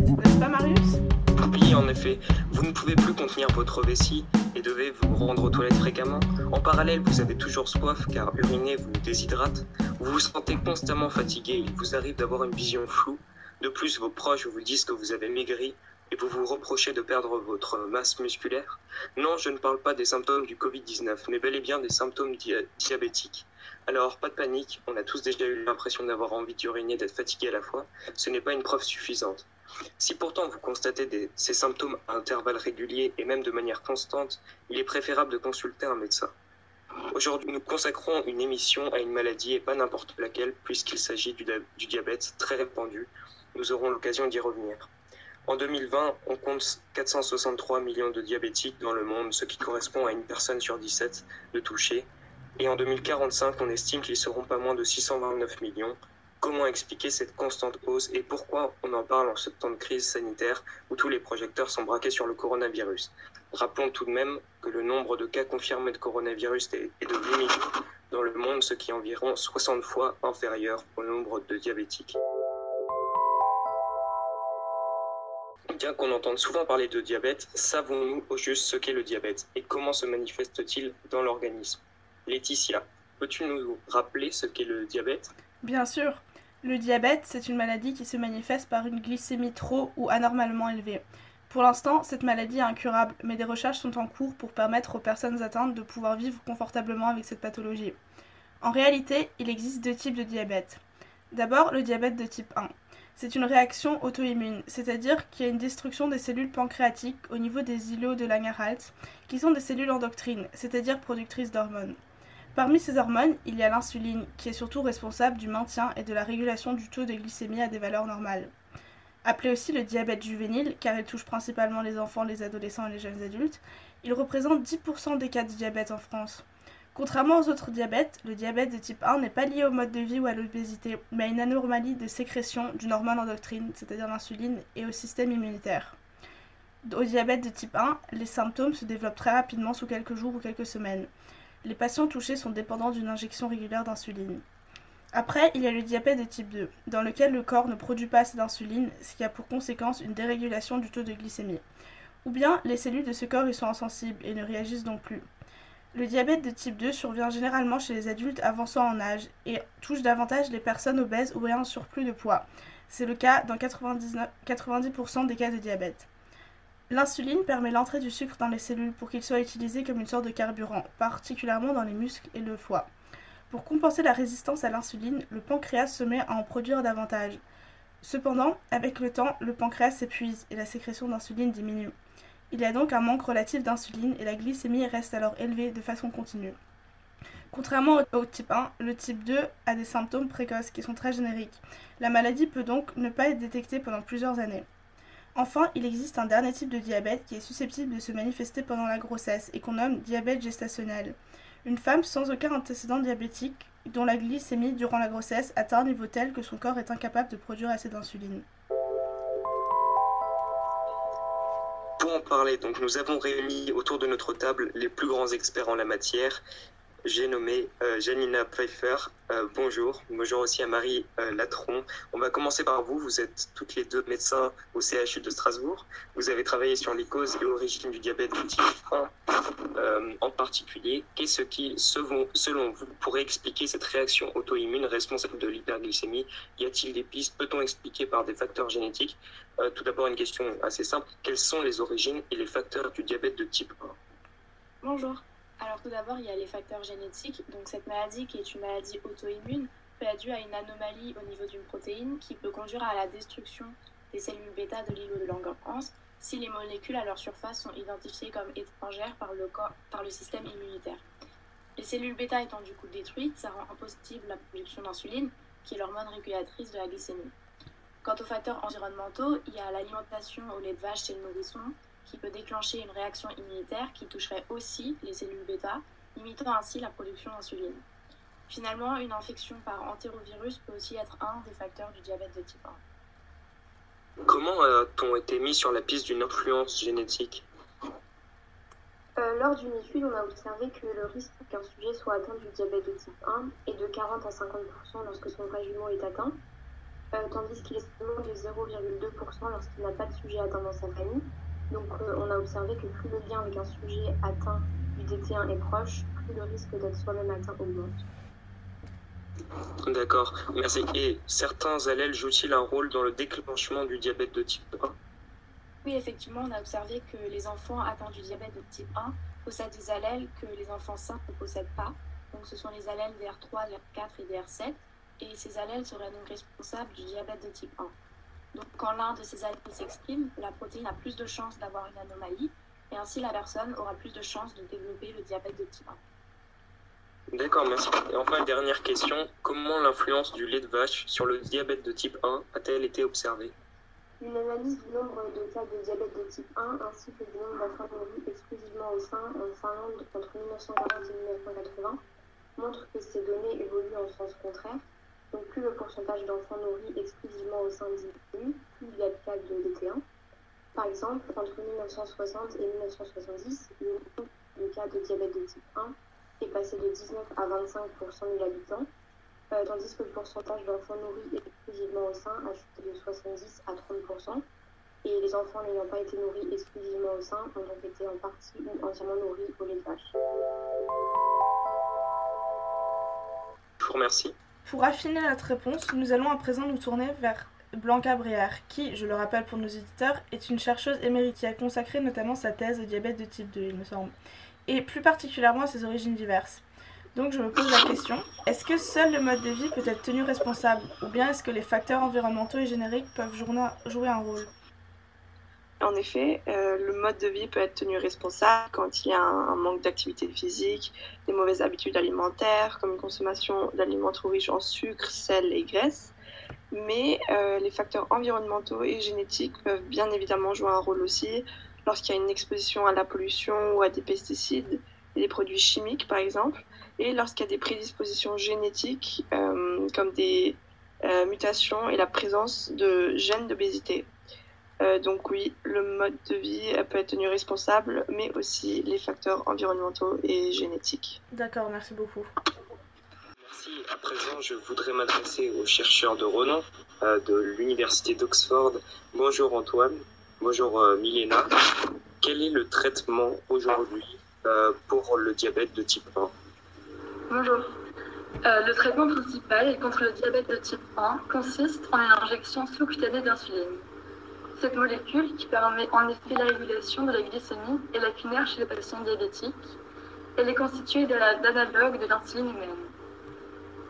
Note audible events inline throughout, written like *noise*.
n'est-ce pas Marius? Oui, en effet, vous ne pouvez plus contenir votre vessie et devez vous rendre aux toilettes fréquemment. En parallèle, vous avez toujours soif car uriner vous déshydrate. Vous vous sentez constamment fatigué, il vous arrive d'avoir une vision floue. De plus, vos proches vous disent que vous avez maigri et vous vous reprochez de perdre votre masse musculaire Non, je ne parle pas des symptômes du Covid-19, mais bel et bien des symptômes diabétiques. Alors, pas de panique, on a tous déjà eu l'impression d'avoir envie d'uriner, d'être fatigué à la fois. Ce n'est pas une preuve suffisante. Si pourtant vous constatez ces symptômes à intervalles réguliers et même de manière constante, il est préférable de consulter un médecin. Aujourd'hui, nous consacrons une émission à une maladie et pas n'importe laquelle, puisqu'il s'agit du, diabète très répandu. Nous aurons l'occasion d'y revenir. En 2020, on compte 463 millions de diabétiques dans le monde, ce qui correspond à une personne sur 17 de touchés. Et en 2045, on estime qu'ils seront pas moins de 629 millions. Comment expliquer cette constante hausse et pourquoi on en parle en ce temps de crise sanitaire où tous les projecteurs sont braqués sur le coronavirus? Rappelons tout de même que le nombre de cas confirmés de coronavirus est de 8 millions dans le monde, ce qui est environ 60 fois inférieur au nombre de diabétiques. Bien qu'on entende souvent parler de diabète, savons-nous au juste ce qu'est le diabète et comment se manifeste-t-il dans l'organisme? Laetitia, peux-tu nous rappeler ce qu'est le diabète? Bien sûr. Le diabète, c'est une maladie qui se manifeste par une glycémie trop ou anormalement élevée. Pour l'instant, cette maladie est incurable, mais des recherches sont en cours pour permettre aux personnes atteintes de pouvoir vivre confortablement avec cette pathologie. En réalité, il existe deux types de diabète. D'abord, le diabète de type 1. C'est une réaction auto-immune, c'est-à-dire qu'il y a une destruction des cellules pancréatiques au niveau des îlots de Langerhans, qui sont des cellules endocrines, c'est-à-dire productrices d'hormones. Parmi ces hormones, il y a l'insuline, qui est surtout responsable du maintien et de la régulation du taux de glycémie à des valeurs normales. Appelé aussi le diabète juvénile, car il touche principalement les enfants, les adolescents et les jeunes adultes, il représente 10% des cas de diabète en France. Contrairement aux autres diabètes, le diabète de type 1 n'est pas lié au mode de vie ou à l'obésité, mais à une anomalie de sécrétion d'une hormone endocrine, c'est-à-dire l'insuline, et au système immunitaire. Au diabète de type 1, les symptômes se développent très rapidement sous quelques jours ou quelques semaines. Les patients touchés sont dépendants d'une injection régulière d'insuline. Après, il y a le diabète de type 2, dans lequel le corps ne produit pas assez d'insuline, ce qui a pour conséquence une dérégulation du taux de glycémie. Ou bien les cellules de ce corps y sont insensibles et ne réagissent donc plus. Le diabète de type 2 survient généralement chez les adultes avançant en âge et touche davantage les personnes obèses ou ayant un surplus de poids. C'est le cas dans 90% des cas de diabète. L'insuline permet l'entrée du sucre dans les cellules pour qu'il soit utilisé comme une sorte de carburant, particulièrement dans les muscles et le foie. Pour compenser la résistance à l'insuline, le pancréas se met à en produire davantage. Cependant, avec le temps, le pancréas s'épuise et la sécrétion d'insuline diminue. Il y a donc un manque relatif d'insuline et la glycémie reste alors élevée de façon continue. Contrairement au type 1, le type 2 a des symptômes précoces qui sont très génériques. La maladie peut donc ne pas être détectée pendant plusieurs années. Enfin, il existe un dernier type de diabète qui est susceptible de se manifester pendant la grossesse et qu'on nomme diabète gestationnel. Une femme sans aucun antécédent diabétique dont la glycémie durant la grossesse atteint un niveau tel que son corps est incapable de produire assez d'insuline. Pour en parler, donc, nous avons réuni autour de notre table les plus grands experts en la matière. J'ai nommé euh, Janina Pfeiffer. Euh, bonjour. Bonjour aussi à Marie euh, Latron. On va commencer par vous. Vous êtes toutes les deux médecins au CHU de Strasbourg. Vous avez travaillé sur les causes et origines du diabète de type 1 en particulier. Qu'est-ce qui, selon vous, pourrait expliquer cette réaction auto-immune responsable de l'hyperglycémie? Y a-t-il des pistes? Peut-on expliquer par des facteurs génétiques? Tout d'abord, une question assez simple. Quelles sont les origines et les facteurs du diabète de type 1 Bonjour. Alors tout d'abord, il y a les facteurs génétiques. Donc cette maladie qui est une maladie auto-immune peut être due à une anomalie au niveau d'une protéine qui peut conduire à la destruction des cellules bêta de l'îlot de Langerhans si les molécules à leur surface sont identifiées comme étrangères par le, système immunitaire. Les cellules bêta étant du coup détruites, ça rend impossible la production d'insuline, qui est l'hormone régulatrice de la glycémie. Quant aux facteurs environnementaux, il y a l'alimentation au lait de vache chez le nourrisson, qui peut déclencher une réaction immunitaire qui toucherait aussi les cellules bêta, limitant ainsi la production d'insuline. Finalement, une infection par entérovirus peut aussi être un des facteurs du diabète de type 1. Comment a-t-on été mis sur la piste d'une influence génétique? Euh, Lors d'une étude, on a observé que le risque qu'un sujet soit atteint du diabète de type 1 est de 40 à 50% lorsque son vrai jumeau est atteint. tandis qu'il est seulement de 0,2% lorsqu'il n'a pas de sujet atteint dans sa famille. Donc on a observé que plus le lien avec un sujet atteint du DT1 est proche, plus le risque d'être soi-même atteint augmente. D'accord, merci. Et certains allèles jouent-ils un rôle dans le déclenchement du diabète de type 1 Oui, effectivement, on a observé que les enfants atteints du diabète de type 1 possèdent des allèles que les enfants sains ne possèdent pas. Donc ce sont les allèles DR3, DR4 et DR7. Et ces allèles seraient donc responsables du diabète de type 1. Donc quand l'un de ces allèles s'exprime, la protéine a plus de chances d'avoir une anomalie et ainsi la personne aura plus de chances de développer le diabète de type 1. D'accord, merci. Et enfin, dernière question. Comment l'influence du lait de vache sur le diabète de type 1 a-t-elle été observée? Une analyse du nombre de cas de diabète de type 1 ainsi que du nombre d'enfants nourris exclusivement au sein en Finlande entre 1940 et 1980 montre que ces données évoluent en sens contraire. Donc plus le pourcentage d'enfants nourris exclusivement au sein diminue, plus il y a de cas de DT1. Par exemple, entre 1960 et 1970, le de cas de diabète de type 1 est passé de 19 à 25% 000 habitants, euh, tandis que le pourcentage d'enfants nourris exclusivement au sein a chuté de 70 à 30% et les enfants n'ayant pas été nourris exclusivement au sein ont donc été en partie ou entièrement nourris au lait de vache. Je vous remercie. Pour affiner notre réponse, nous allons à présent nous tourner vers Blanca Brière, qui, je le rappelle pour nos éditeurs, est une chercheuse émérite qui a consacré notamment sa thèse au diabète de type 2, il me semble et plus particulièrement à ses origines diverses. Donc je me pose la question, est-ce que seul le mode de vie peut être tenu responsable ou bien est-ce que les facteurs environnementaux et génériques peuvent jouer un rôle? En effet, euh, le mode de vie peut être tenu responsable quand il y a un, manque d'activité physique, des mauvaises habitudes alimentaires, comme une consommation d'aliments trop riches en sucre, sel et graisse. Mais euh, les facteurs environnementaux et génétiques peuvent bien évidemment jouer un rôle aussi, lorsqu'il y a une exposition à la pollution ou à des pesticides et des produits chimiques, par exemple, et lorsqu'il y a des prédispositions génétiques euh, comme des mutations et la présence de gènes d'obésité. Euh, donc oui, le mode de vie peut être tenu responsable, mais aussi les facteurs environnementaux et génétiques. D'accord, merci beaucoup. Merci. À présent, je voudrais m'adresser aux chercheurs de renom de l'Université d'Oxford. Bonjour Antoine. Bonjour euh, Milena. Quel est le traitement aujourd'hui euh, pour le diabète de type 1 Bonjour. Euh, le traitement principal contre le diabète de type 1 consiste en une injection sous-cutanée d'insuline. Cette molécule, qui permet en effet la régulation de la glycémie, est lacunaire chez les patients diabétiques. Elle est constituée d'analogues de l'insuline humaine.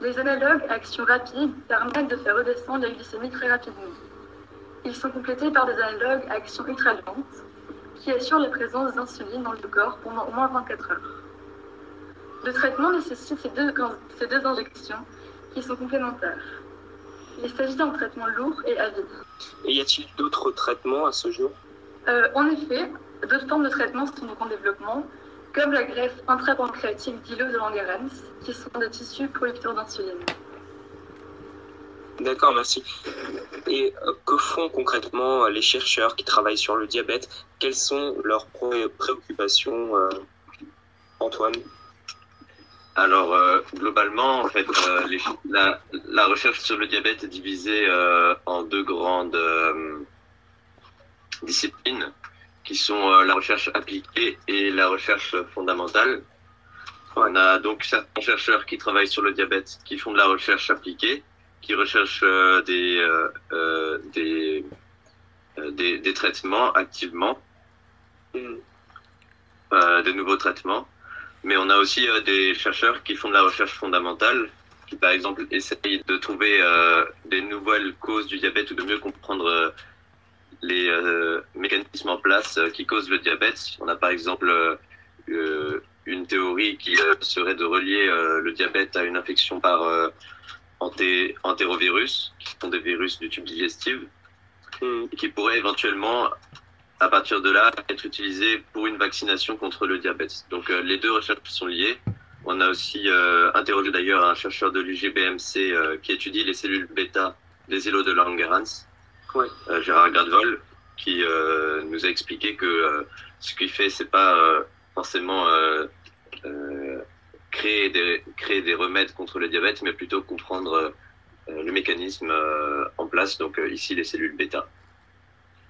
Les analogues à action rapide permettent de faire redescendre la glycémie très rapidement. Ils sont complétés par des analogues à action ultra lente qui assurent la présence d'insuline dans le corps pendant au moins 24 heures. Le traitement nécessite ces deux, ces deux injections qui sont complémentaires. Il s'agit d'un traitement lourd et à vie. Et y a-t-il d'autres traitements à ce jour euh, En effet, d'autres formes de traitement sont en développement, comme la greffe intrapancréatique d'îlots de Langerhans, qui sont des tissus producteurs d'insuline. D'accord, merci. Et euh, que font concrètement euh, les chercheurs qui travaillent sur le diabète? Quelles sont leurs préoccupations, euh, Antoine? Alors globalement, en fait, la, recherche sur le diabète est divisée en deux grandes disciplines, qui sont la recherche appliquée et la recherche fondamentale. On a donc certains chercheurs qui travaillent sur le diabète qui font de la recherche appliquée, qui recherchent euh, des, euh, euh, des, des, des, traitements activement, des nouveaux traitements. Mais on a aussi des chercheurs qui font de la recherche fondamentale, qui par exemple essayent de trouver des nouvelles causes du diabète ou de mieux comprendre les mécanismes en place qui causent le diabète. On a par exemple une théorie qui serait de relier le diabète à une infection par anté entérovirus, qui sont des virus du tube digestif, hmm. qui pourraient éventuellement, à partir de là, être utilisés pour une vaccination contre le diabète. Donc euh, les deux recherches sont liées. On a aussi euh, interrogé d'ailleurs un chercheur de l'UGBMC euh, qui étudie les cellules bêta des îlots de Langerhans, Gérard Gradvol, qui nous a expliqué que ce qu'il fait, c'est pas forcément créer des, créer des remèdes contre le diabète, mais plutôt comprendre le mécanisme en place, donc ici les cellules bêta.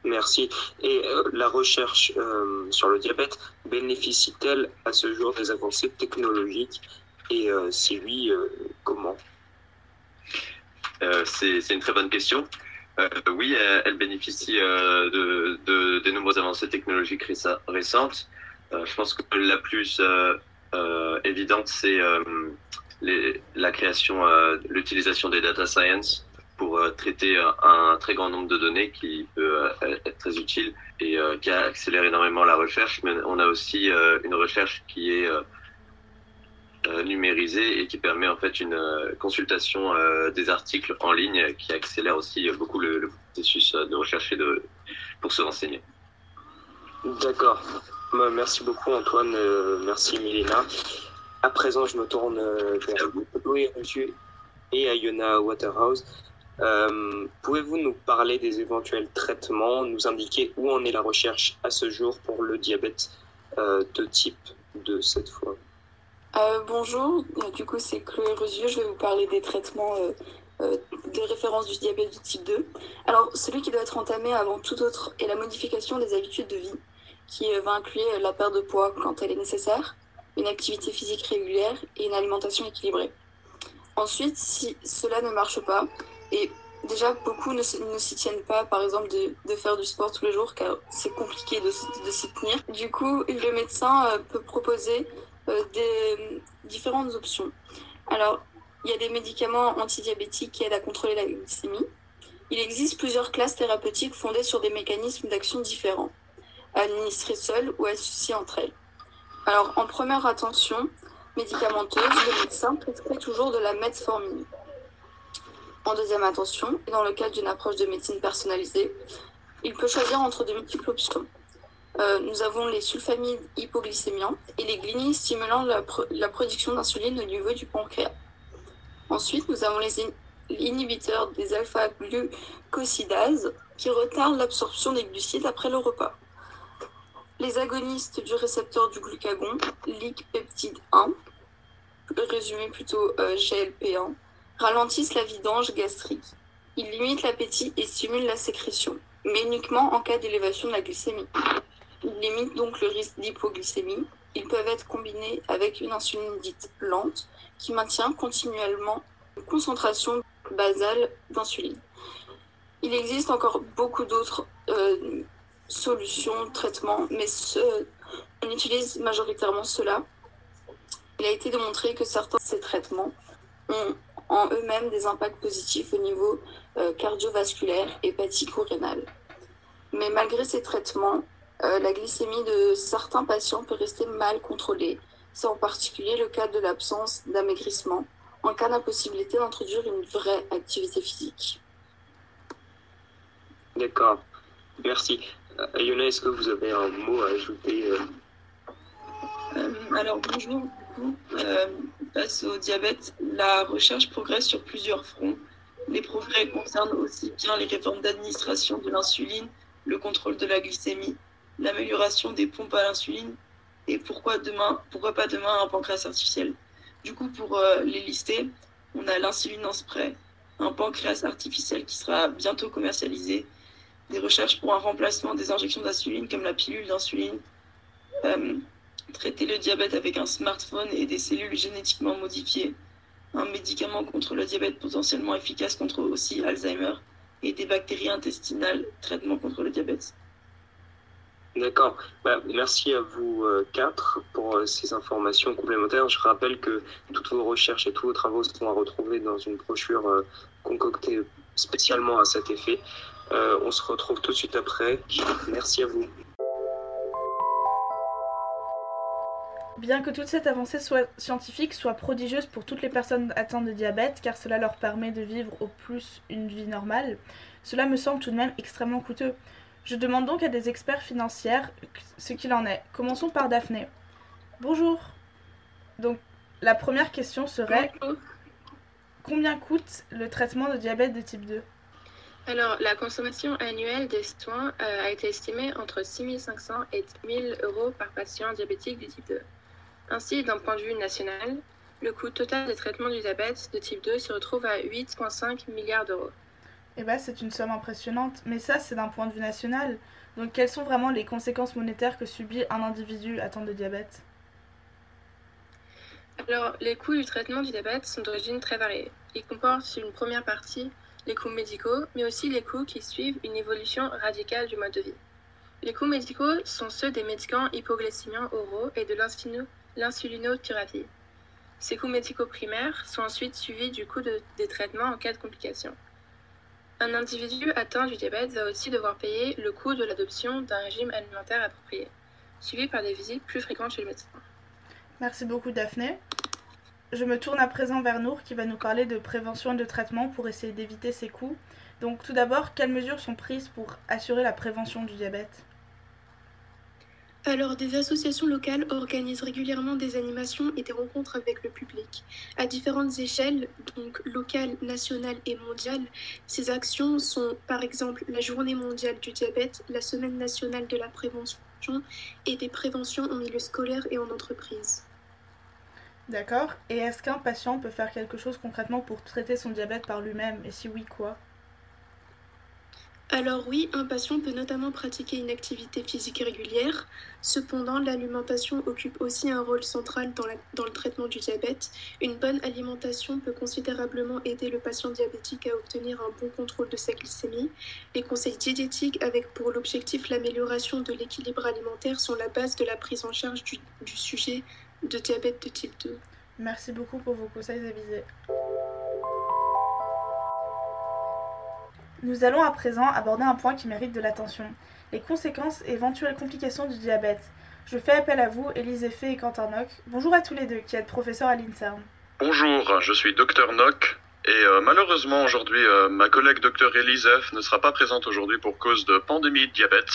Merci. Et la recherche sur le diabète bénéficie-t-elle à ce jour des avancées technologiques? Et si oui, comment? C'est une très bonne question. oui, elle, bénéficie de, de, de, nombreuses avancées technologiques récentes. je pense que la plus évidente, c'est la création, l'utilisation des data science pour euh, traiter euh, un très grand nombre de données qui peut euh, être très utile et qui accélère énormément la recherche. Mais on a aussi une recherche qui est numérisée et qui permet en fait une consultation des articles en ligne qui accélère aussi beaucoup le, processus de recherche et de, pour se renseigner. D'accord. Merci beaucoup Antoine, merci Milena. À présent, je me tourne vers Louis et Ayona Waterhouse. Euh, pouvez-vous nous parler des éventuels traitements, nous indiquer où en est la recherche à ce jour pour le diabète euh, de type 2 cette fois? Euh, Bonjour, du coup c'est Chloé Rosieux, je vais vous parler des traitements de référence du diabète de type 2. Alors celui qui doit être entamé avant tout autre est la modification des habitudes de vie, qui va inclure la perte de poids quand elle est nécessaire, une activité physique régulière et une alimentation équilibrée. Ensuite, si cela ne marche pas, et déjà, beaucoup ne, s'y tiennent pas, par exemple, de, faire du sport tous les jours, car c'est compliqué de, s'y tenir. Du coup, le médecin euh, peut proposer euh, des différentes options. Alors, il y a des médicaments antidiabétiques qui aident à contrôler la glycémie. Il existe plusieurs classes thérapeutiques fondées sur des mécanismes d'action différents, administrées seules ou associées entre elles. Alors, en première attention médicamenteuse, le médecin prescrit toujours de la metformine. En deuxième attention, et dans le cadre d'une approche de médecine personnalisée, il peut choisir entre de multiples options. Euh, nous avons les sulfamides hypoglycémiants et les glynides stimulant la, production d'insuline au niveau du pancréas. Ensuite, nous avons les inhibiteurs des alpha-glucosidases qui retardent l'absorption des glucides après le repas. Les agonistes du récepteur du glucagon, LIC peptide 1, résumé plutôt euh, GLP1, ralentissent la vidange gastrique. Ils limitent l'appétit et stimulent la sécrétion, mais uniquement en cas d'élévation de la glycémie. Ils limitent donc le risque d'hypoglycémie. Ils peuvent être combinés avec une insuline dite lente qui maintient continuellement une concentration basale d'insuline. Il existe encore beaucoup d'autres euh, solutions, traitements, mais on utilise majoritairement cela. Il a été démontré que certains de ces traitements ont en eux-mêmes des impacts positifs au niveau euh, cardiovasculaire, hépatique ou rénal. Mais malgré ces traitements, euh, la glycémie de certains patients peut rester mal contrôlée. C'est en particulier le cas de l'absence d'amaigrissement, en cas d'impossibilité d'introduire une vraie activité physique. D'accord, merci. Euh, Yona, est-ce que vous avez un mot à ajouter Alors bonjour, euh, face au diabète, la recherche progresse sur plusieurs fronts. Les progrès concernent aussi bien les réformes d'administration de l'insuline, le contrôle de la glycémie, l'amélioration des pompes à l'insuline et pourquoi, pas demain un pancréas artificiel. Du coup, pour euh, les lister, on a l'insuline en spray, un pancréas artificiel qui sera bientôt commercialisé, des recherches pour un remplacement des injections d'insuline comme la pilule d'insuline, euh, traiter le diabète avec un smartphone et des cellules génétiquement modifiées, un médicament contre le diabète potentiellement efficace contre aussi Alzheimer et des bactéries intestinales, traitement contre le diabète. D'accord. Bah, merci à vous euh, quatre pour euh, ces informations complémentaires. Je rappelle que toutes vos recherches et tous vos travaux sont à retrouver dans une brochure euh, concoctée spécialement à cet effet. on se retrouve tout de suite après. Merci à vous. Bien que toute cette avancée soit scientifique soit prodigieuse pour toutes les personnes atteintes de diabète, car cela leur permet de vivre au plus une vie normale, cela me semble tout de même extrêmement coûteux. Je demande donc à des experts financiers ce qu'il en est. Commençons par Daphné. Bonjour. Donc, la première question serait combien coûte le traitement de diabète de type 2 alors, la consommation annuelle des soins euh, a été estimée entre 6500 et 1000 euros par patient diabétique de type 2. Ainsi, d'un point de vue national, le coût total des traitements du diabète de type 2 se retrouve à 8,5 milliards d'euros. Eh bien, c'est une somme impressionnante, mais ça, c'est d'un point de vue national. Donc, quelles sont vraiment les conséquences monétaires que subit un individu atteint de diabète? Alors, les coûts du traitement du diabète sont d'origine très variée. Ils comportent une première partie, les coûts médicaux, mais aussi les coûts qui suivent une évolution radicale du mode de vie. Les coûts médicaux sont ceux des médicaments hypoglycémiens oraux et de l'insulinothérapie. Ces coûts médicaux primaires sont ensuite suivis du coût de, des traitements en cas de complications. Un individu atteint du diabète va aussi devoir payer le coût de l'adoption d'un régime alimentaire approprié, suivi par des visites plus fréquentes chez le médecin. Merci beaucoup Daphné. Je me tourne à présent vers Nour qui va nous parler de prévention et de traitement pour essayer d'éviter ces coûts. Donc tout d'abord, quelles mesures sont prises pour assurer la prévention du diabète? Alors, des associations locales organisent régulièrement des animations et des rencontres avec le public. À différentes échelles, donc locales, nationales et mondiales, ces actions sont par exemple la Journée mondiale du diabète, la Semaine nationale de la prévention et des préventions en milieu scolaire et en entreprise. D'accord. Et est-ce qu'un patient peut faire quelque chose concrètement pour traiter son diabète par lui-même? Et si oui, quoi? Alors oui, un patient peut notamment pratiquer une activité physique régulière. Cependant, l'alimentation occupe aussi un rôle central dans, le traitement du diabète. Une bonne alimentation peut considérablement aider le patient diabétique à obtenir un bon contrôle de sa glycémie. Les conseils diététiques avec pour l'objectif l'amélioration de l'équilibre alimentaire sont la base de la prise en charge du, du sujet de diabète de type 2. Merci beaucoup pour vos conseils avisés. Nous allons à présent aborder un point qui mérite de l'attention, les conséquences et éventuelles complications du diabète. Je fais appel à vous, Élise Effet et Quentin Nock. Bonjour à tous les deux, qui êtes professeurs à l'INSERM. Bonjour, je suis docteur Nock, et euh, malheureusement aujourd'hui, euh, ma collègue docteur Élise F ne sera pas présente aujourd'hui pour cause de pandémie de diabète.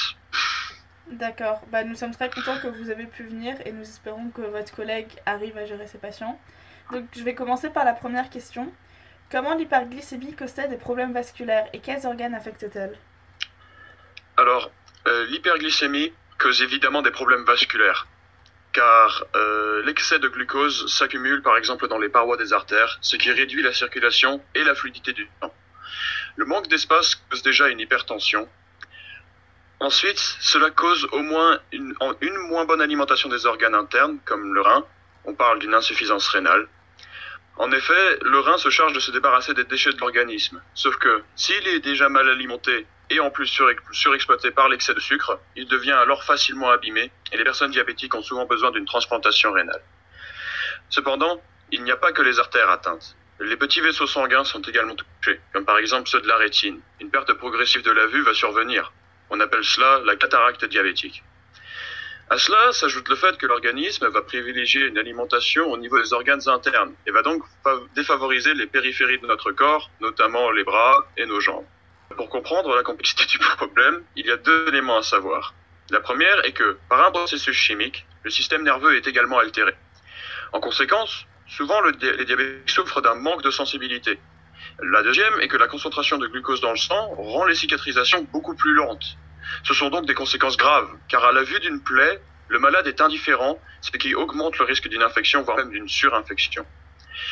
D'accord, bah, nous sommes très contents que vous avez pu venir et nous espérons que votre collègue arrive à gérer ses patients. Donc je vais commencer par la première question. Comment l'hyperglycémie cause-t-elle des problèmes vasculaires et quels organes affecte-t-elle Alors, euh, l'hyperglycémie cause évidemment des problèmes vasculaires, car euh, l'excès de glucose s'accumule par exemple dans les parois des artères, ce qui réduit la circulation et la fluidité du sang. Le manque d'espace cause déjà une hypertension. Ensuite, cela cause au moins une, une moins bonne alimentation des organes internes, comme le rein. On parle d'une insuffisance rénale. En effet, le rein se charge de se débarrasser des déchets de l'organisme. Sauf que s'il est déjà mal alimenté et en plus surexploité par l'excès de sucre, il devient alors facilement abîmé et les personnes diabétiques ont souvent besoin d'une transplantation rénale. Cependant, il n'y a pas que les artères atteintes. Les petits vaisseaux sanguins sont également touchés, comme par exemple ceux de la rétine. Une perte progressive de la vue va survenir. On appelle cela la cataracte diabétique. À cela s'ajoute le fait que l'organisme va privilégier une alimentation au niveau des organes internes et va donc défavoriser les périphéries de notre corps, notamment les bras et nos jambes. Pour comprendre la complexité du problème, il y a deux éléments à savoir. La première est que, par un processus chimique, le système nerveux est également altéré. En conséquence, souvent les diabétiques souffrent d'un manque de sensibilité. La deuxième est que la concentration de glucose dans le sang rend les cicatrisations beaucoup plus lentes ce sont donc des conséquences graves, car à la vue d'une plaie, le malade est indifférent, ce qui augmente le risque d'une infection, voire même d'une surinfection.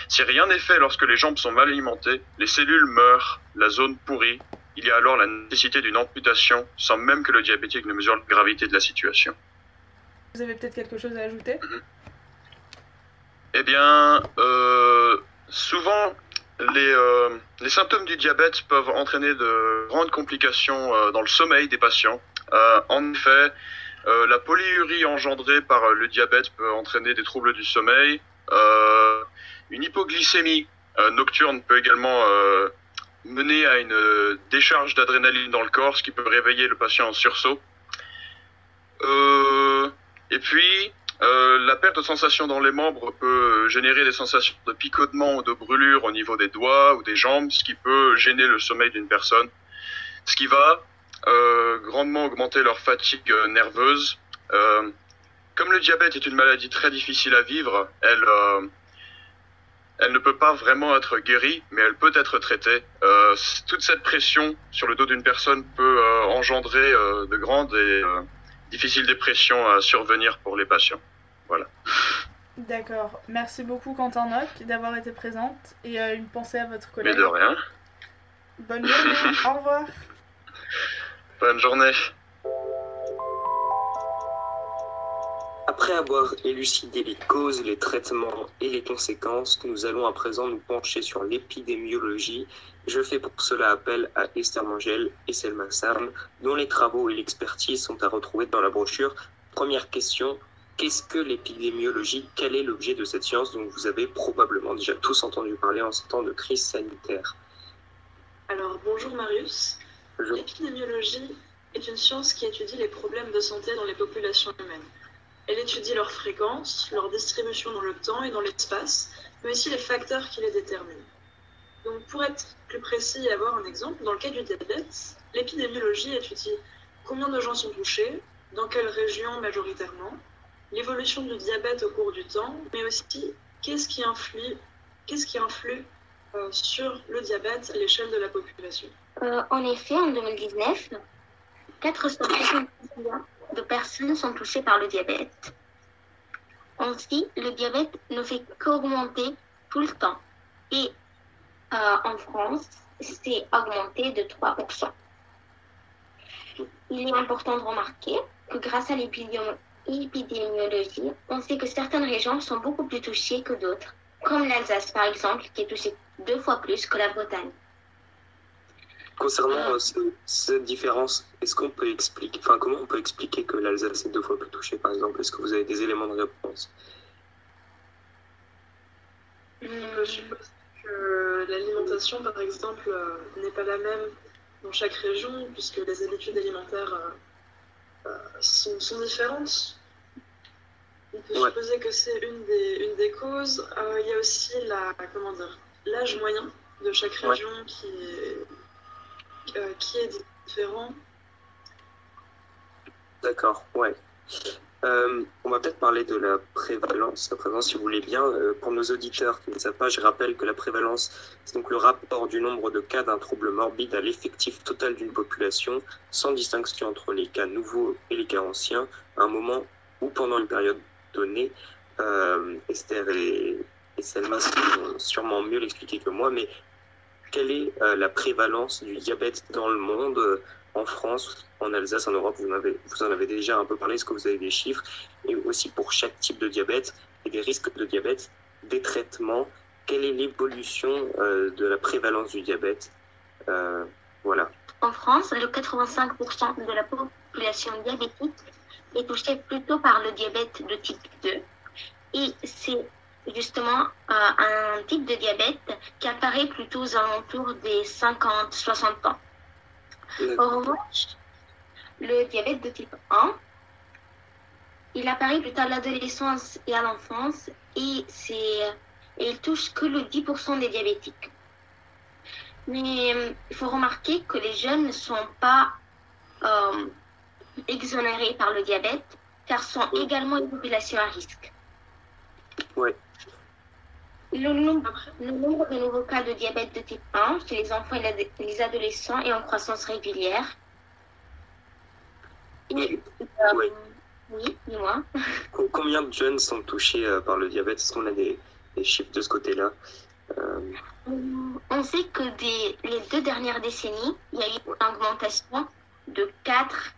Si rien n'est fait lorsque les jambes sont mal alimentées, les cellules meurent, la zone pourrit, il y a alors la nécessité d'une amputation, sans même que le diabétique ne mesure la gravité de la situation. Vous avez peut-être quelque chose à ajouter? Mm-hmm. Eh bien, euh, souvent, les, euh, les, symptômes du diabète peuvent entraîner de grandes complications euh, dans le sommeil des patients. Euh, en effet, la polyurie engendrée par le diabète peut entraîner des troubles du sommeil. une hypoglycémie nocturne peut également mener à une décharge d'adrénaline dans le corps, ce qui peut réveiller le patient en sursaut. et puis, euh, la perte de sensation dans les membres peut générer des sensations de picotement ou de brûlure au niveau des doigts ou des jambes, ce qui peut gêner le sommeil d'une personne, ce qui va euh, grandement augmenter leur fatigue euh, nerveuse. comme le diabète est une maladie très difficile à vivre, elle, ne peut pas vraiment être guérie, mais elle peut être traitée. toute cette pression sur le dos d'une personne peut engendrer de grandes et difficile dépression à survenir pour les patients. Voilà. D'accord. Merci beaucoup Quentin Nock d'avoir été présente et euh, une pensée à votre collègue. Mais de rien. Bonne journée. *laughs* Au revoir. Bonne journée. Après avoir élucidé les causes, les traitements et les conséquences, nous allons à présent nous pencher sur l'épidémiologie. Je fais pour cela appel à Esther Mangel et Selma Sarn, dont les travaux et l'expertise sont à retrouver dans la brochure. Première question, qu'est-ce que l'épidémiologie? Quel est l'objet de cette science dont vous avez probablement déjà tous entendu parler en ce temps de crise sanitaire? Alors bonjour Marius. Bonjour. L'épidémiologie est une science qui étudie les problèmes de santé dans les populations humaines. Elle étudie leur fréquence, leur distribution dans le temps et dans l'espace, mais aussi les facteurs qui les déterminent. Donc pour être plus précis et avoir un exemple, dans le cas du diabète, l'épidémiologie étudie combien de gens sont touchés, dans quelle région majoritairement, l'évolution du diabète au cours du temps, mais aussi qu'est-ce qui influe, euh, sur le diabète à l'échelle de la population? Euh, en effet, en 2019, 450 millions de personnes sont touchées par le diabète. Ainsi, le diabète ne fait qu'augmenter tout le temps. Et euh, en France, c'est augmenté de 3%. Il est important de remarquer que grâce à l'épidémiologie, on sait que certaines régions sont beaucoup plus touchées que d'autres, comme l'Alsace par exemple, qui est touchée deux fois plus que la Bretagne. Concernant euh, ce- cette différence, est-ce qu'on peut expliquer, enfin comment on peut expliquer que l'Alsace est deux fois plus touchée par exemple? Est-ce que vous avez des éléments de réponse? On peut supposer que l'alimentation, par exemple, euh, n'est pas la même dans chaque région, puisque les habitudes alimentaires euh, euh, sont, sont différentes. On peut Ouais. supposer que c'est une des, une des causes. Euh, il y a aussi la, comment dire, l'âge moyen de chaque Ouais. région qui, est, euh, qui est différent. D'accord, ouais. Euh, on va peut-être parler de la prévalence à présent, si vous voulez bien. Euh, pour nos auditeurs qui ne savent pas, je rappelle que la prévalence, c'est donc le rapport du nombre de cas d'un trouble morbide à l'effectif total d'une population, sans distinction entre les cas nouveaux et les cas anciens, à un moment ou pendant une période donnée. Euh, Esther et, Selma sauront sûrement mieux l'expliquer que moi, mais quelle est la prévalence du diabète dans le monde? En France, en Alsace, en Europe, vous en, avez, déjà un peu parlé, est-ce que vous avez des chiffres? Et aussi pour chaque type de diabète et des risques de diabète, des traitements, quelle est l'évolution euh, de la prévalence du diabète? Euh. En France, le 85% de la population diabétique est touchée plutôt par le diabète de type 2. Et c'est justement euh, un type de diabète qui apparaît plutôt aux alentours des 50-60 ans. En revanche, le diabète de type 1, il apparaît plutôt à l'adolescence et à l'enfance et, il touche que le 10% des diabétiques. Mais euh, il faut remarquer que les jeunes ne sont pas euh, exonérés par le diabète car sont également une population à risque. Le nombre, le nombre de nouveaux cas de diabète de type 1 chez les enfants et les adolescents est en croissance régulière. Et, euh, Oui. oui, dis-moi. Com- Combien de jeunes sont touchés euh, par le diabète? Est-ce qu'on a des, des chiffres de ce côté-là? Euh, On sait que des, les deux dernières décennies, il y a eu une augmentation de 4,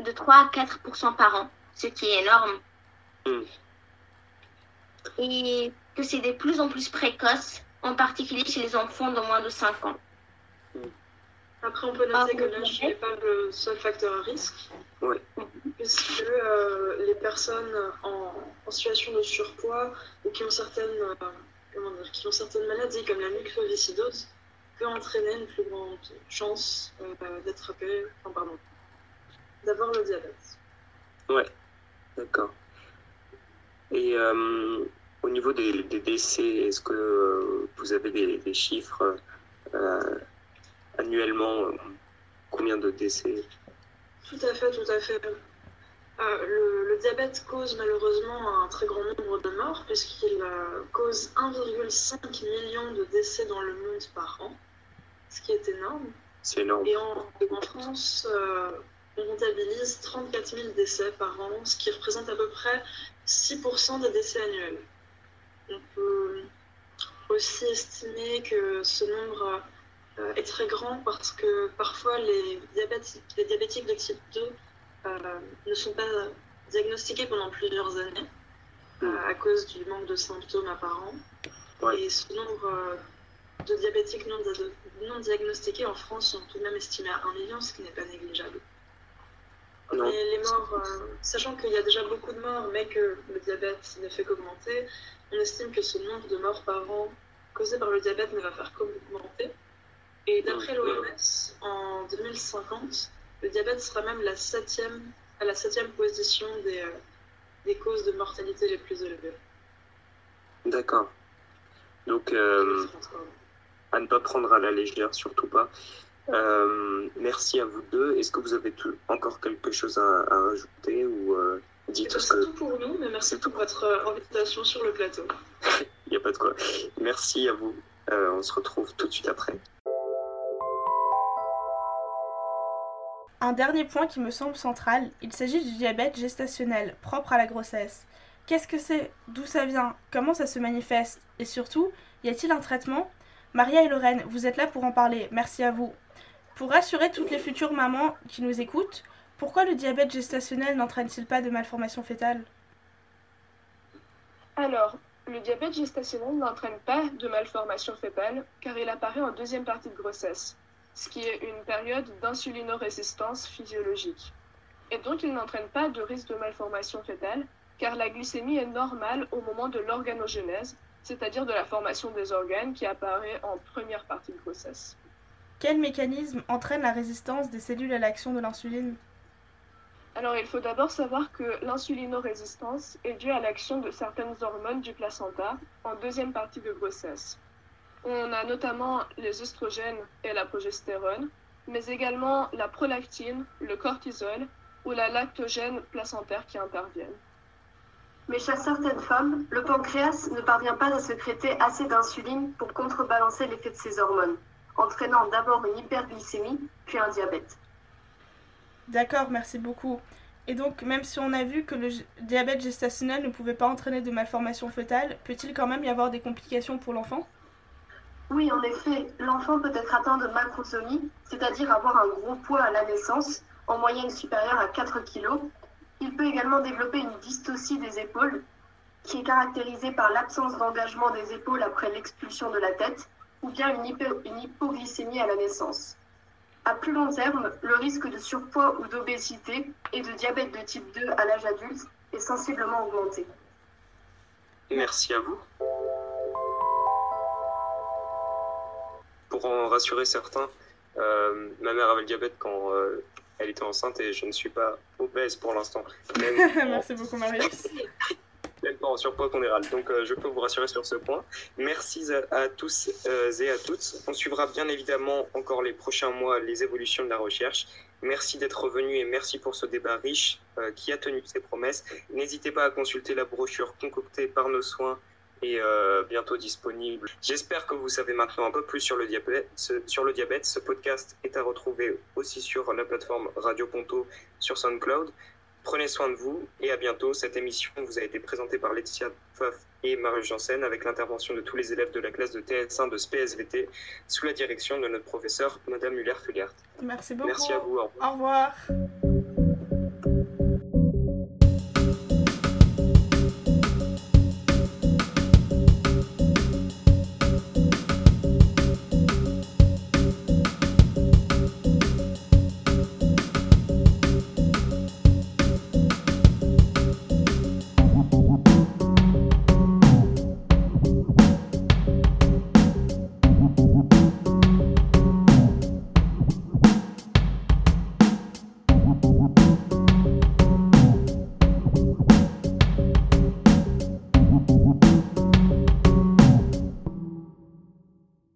de 3 à 4% par an, ce qui est énorme. Mm. Et que c'est de plus en plus précoce, en particulier chez les enfants de moins de 5 ans. Après, on peut Ah, noter que oui, l'âge n'est pas le seul facteur à risque, puisque euh, les personnes en, en situation de surpoids ou qui ont certaines, euh, comment dire, qui ont certaines maladies comme la mucoviscidose peut entraîner une plus grande chance euh, d'attraper, enfin, pardon, d'avoir le diabète? Ouais, d'accord. Et euh, au niveau des, des décès, est-ce que euh, vous avez des, des chiffres euh, annuellement Combien de décès? Tout à fait, tout à fait. Euh, le, le diabète cause malheureusement un très grand nombre de morts, puisqu'il euh, cause 1,5 million de décès dans le monde par an, ce qui est énorme. C'est énorme. Et en, en France, euh, on comptabilise 34 000 décès par an, ce qui représente à peu près 6% des décès annuels. On peut aussi estimer que ce nombre euh, est très grand parce que parfois les diabétiques, les diabétiques de type 2 euh, ne sont pas diagnostiqués pendant plusieurs années euh, à cause du manque de symptômes apparents. Et ce nombre de diabétiques non, non, diagnostiqués en France sont tout de même estimés à 1 million, ce qui n'est pas négligeable. Et les morts, sachant qu'il y a déjà beaucoup de morts, mais que le diabète ne fait qu'augmenter, on estime que ce nombre de morts par an causés par le diabète ne va faire qu'augmenter. Et d'après l'OMS, en 2050, le diabète sera même la septième, à la septième position des, euh, des causes de mortalité les plus élevées. D'accord. Donc, euh, à ne pas prendre à la légère, surtout pas. Euh, merci à vous deux. Est-ce que vous avez tout, encore quelque chose à, à rajouter ou dites tout pour nous, mais merci pour votre invitation sur le plateau. *laughs* Il n'y a pas de quoi. Merci à vous. on se retrouve tout de suite après. Un dernier point qui me semble central, il s'agit du diabète gestationnel, propre à la grossesse. Qu'est-ce que c'est? D'où ça vient? Comment ça se manifeste? Et surtout, y a-t-il un traitement? Maria et Lorraine, vous êtes là pour en parler, merci à vous. Pour rassurer toutes les futures mamans qui nous écoutent, pourquoi le diabète gestationnel n'entraîne-t-il pas de malformation fétale Alors, le diabète gestationnel n'entraîne pas de malformation fétale car il apparaît en deuxième partie de grossesse ce qui est une période d'insulinorésistance physiologique. Et donc il n'entraîne pas de risque de malformation fétale, car la glycémie est normale au moment de l'organogenèse, c'est-à-dire de la formation des organes qui apparaît en première partie de grossesse. Quel mécanisme entraîne la résistance des cellules à l'action de l'insuline? Alors il faut d'abord savoir que l'insulinorésistance est due à l'action de certaines hormones du placenta en deuxième partie de grossesse. On a notamment les oestrogènes et la progestérone, mais également la prolactine, le cortisol ou la lactogène placentaire qui interviennent. Mais chez certaines femmes, le pancréas ne parvient pas à sécréter assez d'insuline pour contrebalancer l'effet de ces hormones, entraînant d'abord une hyperglycémie, puis un diabète. D'accord, merci beaucoup. Et donc, même si on a vu que le diabète gestationnel ne pouvait pas entraîner de malformation fœtale, peut-il quand même y avoir des complications pour l'enfant? Oui, en effet, l'enfant peut être atteint de macrosomie, c'est-à-dire avoir un gros poids à la naissance, en moyenne supérieure à 4 kg. Il peut également développer une dystocie des épaules, qui est caractérisée par l'absence d'engagement des épaules après l'expulsion de la tête, ou bien une hypoglycémie à la naissance. À plus long terme, le risque de surpoids ou d'obésité et de diabète de type 2 à l'âge adulte est sensiblement augmenté. Merci à vous. pour en rassurer certains, euh, ma mère avait le diabète quand euh, elle était enceinte et je ne suis pas obèse pour l'instant. *laughs* Merci beaucoup, Marius. *laughs* Pas en surpoids pondéral. Donc, euh, je peux vous rassurer sur ce point. Merci à, tous et à toutes. On suivra bien évidemment encore les prochains mois les évolutions de la recherche. Merci d'être revenu et merci pour ce débat riche qui a tenu ses promesses. N'hésitez pas à consulter la brochure concoctée par nos soins et euh, bientôt disponible. J'espère que vous savez maintenant un peu plus sur le diabète. Sur le diabète, ce podcast est à retrouver aussi sur la plateforme Radio Ponto sur SoundCloud. Prenez soin de vous et à bientôt. Cette émission vous a été présentée par Laetitia Pfaff et Marie Janssen avec l'intervention de tous les élèves de la classe de TS1 de SPSVT sous la direction de notre professeur Madame Muller-Fugart. Merci beaucoup. Merci à vous. Au revoir. Au revoir.